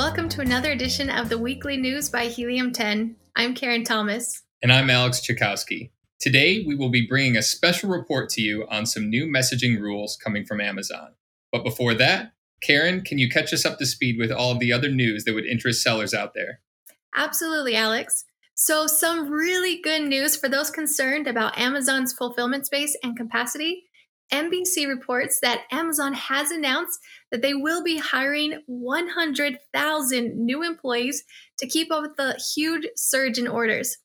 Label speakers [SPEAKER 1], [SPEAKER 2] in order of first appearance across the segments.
[SPEAKER 1] Welcome to another edition of the Weekly News by Helium 10. I'm Karen Thomas.
[SPEAKER 2] And I'm Alex Chakowski. Today, we will be bringing a special report to you on some new messaging rules coming from Amazon. But before that, Karen, can you catch us up to speed with all of the other news that would interest sellers out there?
[SPEAKER 1] Absolutely, Alex. So, some really good news for those concerned about Amazon's fulfillment space and capacity. NBC reports that Amazon has announced that they will be hiring 100,000 new employees to keep up with the huge surge in orders.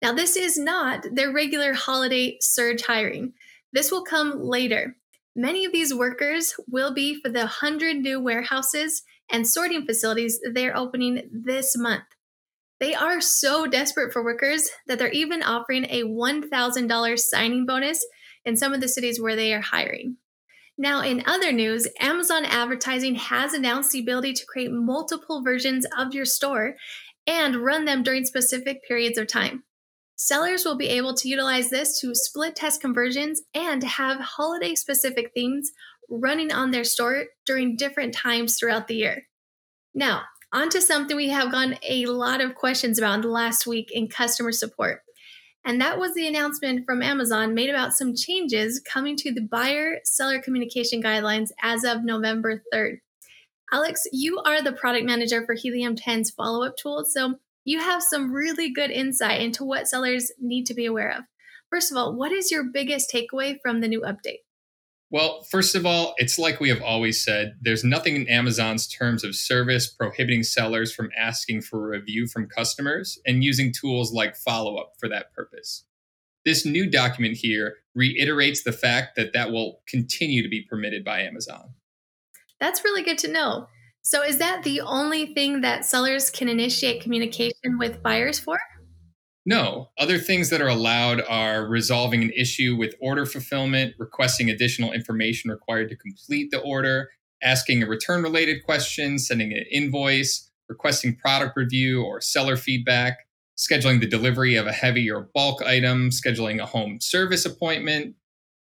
[SPEAKER 1] Now, this is not their regular holiday surge hiring. This will come later. Many of these workers will be for the 100 new warehouses and sorting facilities they're opening this month. They are so desperate for workers that they're even offering a $1,000 signing bonus in some of the cities where they are hiring. Now, in other news, Amazon Advertising has announced the ability to create multiple versions of your store and run them during specific periods of time. Sellers will be able to utilize this to split test conversions and have holiday specific themes running on their store during different times throughout the year. Now, on to something we have gotten a lot of questions about in the last week in customer support. And that was the announcement from Amazon made about some changes coming to the buyer seller communication guidelines as of November 3rd. Alex, you are the product manager for Helium 10's follow up tool, so you have some really good insight into what sellers need to be aware of. First of all, what is your biggest takeaway from the new update?
[SPEAKER 2] Well, first of all, it's like we have always said there's nothing in Amazon's terms of service prohibiting sellers from asking for a review from customers and using tools like follow up for that purpose. This new document here reiterates the fact that that will continue to be permitted by Amazon.
[SPEAKER 1] That's really good to know. So, is that the only thing that sellers can initiate communication with buyers for?
[SPEAKER 2] No. Other things that are allowed are resolving an issue with order fulfillment, requesting additional information required to complete the order, asking a return related question, sending an invoice, requesting product review or seller feedback, scheduling the delivery of a heavy or bulk item, scheduling a home service appointment,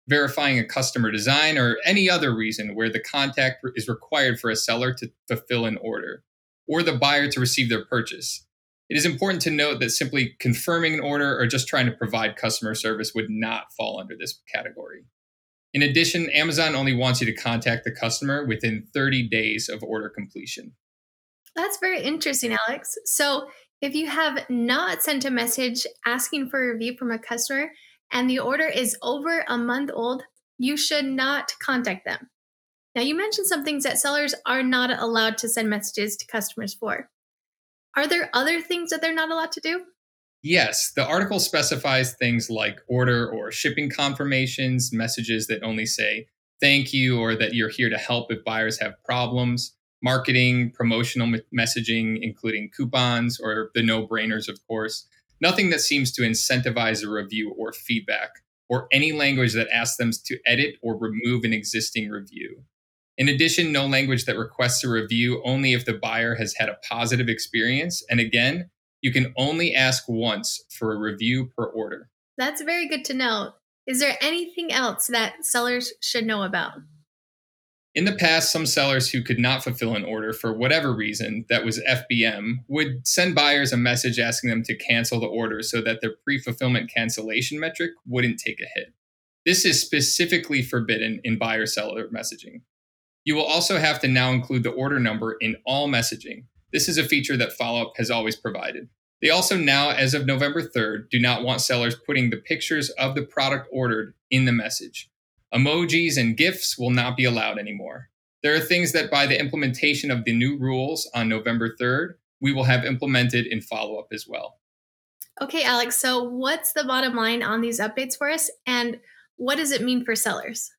[SPEAKER 2] verifying a customer design, or any other reason where the contact is required for a seller to fulfill an order or the buyer to receive their purchase. It is important to note that simply confirming an order or just trying to provide customer service would not fall under this category. In addition, Amazon only wants you to contact the customer within 30 days of order completion.
[SPEAKER 1] That's very interesting, Alex. So, if you have not sent a message asking for a review from a customer and the order is over a month old, you should not contact them. Now, you mentioned some things that sellers are not allowed to send messages to customers for. Are there other things that they're not allowed to do?
[SPEAKER 2] Yes, the article specifies things like order or shipping confirmations, messages that only say thank you or that you're here to help if buyers have problems, marketing, promotional messaging, including coupons or the no brainers, of course. Nothing that seems to incentivize a review or feedback, or any language that asks them to edit or remove an existing review. In addition, no language that requests a review only if the buyer has had a positive experience. And again, you can only ask once for a review per order.
[SPEAKER 1] That's very good to know. Is there anything else that sellers should know about?
[SPEAKER 2] In the past, some sellers who could not fulfill an order for whatever reason that was FBM would send buyers a message asking them to cancel the order so that their pre fulfillment cancellation metric wouldn't take a hit. This is specifically forbidden in buyer seller messaging. You will also have to now include the order number in all messaging. This is a feature that FollowUp has always provided. They also now, as of November 3rd, do not want sellers putting the pictures of the product ordered in the message. Emojis and GIFs will not be allowed anymore. There are things that, by the implementation of the new rules on November 3rd, we will have implemented in FollowUp as well.
[SPEAKER 1] Okay, Alex, so what's the bottom line on these updates for us, and what does it mean for sellers?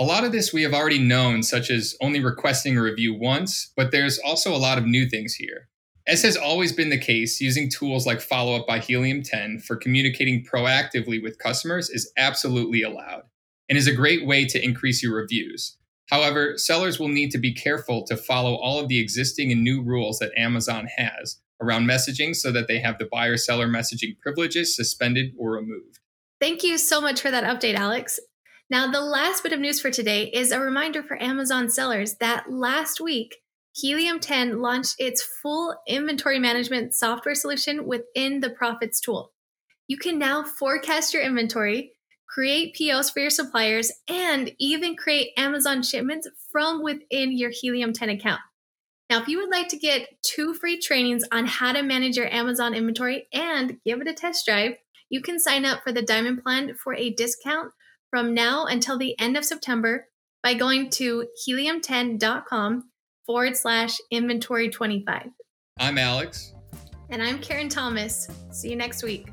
[SPEAKER 2] A lot of this we have already known, such as only requesting a review once, but there's also a lot of new things here. As has always been the case, using tools like Follow Up by Helium 10 for communicating proactively with customers is absolutely allowed and is a great way to increase your reviews. However, sellers will need to be careful to follow all of the existing and new rules that Amazon has around messaging so that they have the buyer seller messaging privileges suspended or removed.
[SPEAKER 1] Thank you so much for that update, Alex. Now, the last bit of news for today is a reminder for Amazon sellers that last week, Helium 10 launched its full inventory management software solution within the Profits tool. You can now forecast your inventory, create POs for your suppliers, and even create Amazon shipments from within your Helium 10 account. Now, if you would like to get two free trainings on how to manage your Amazon inventory and give it a test drive, you can sign up for the Diamond Plan for a discount from now until the end of September by going to helium10.com forward slash inventory 25.
[SPEAKER 2] I'm Alex.
[SPEAKER 1] And I'm Karen Thomas. See you next week.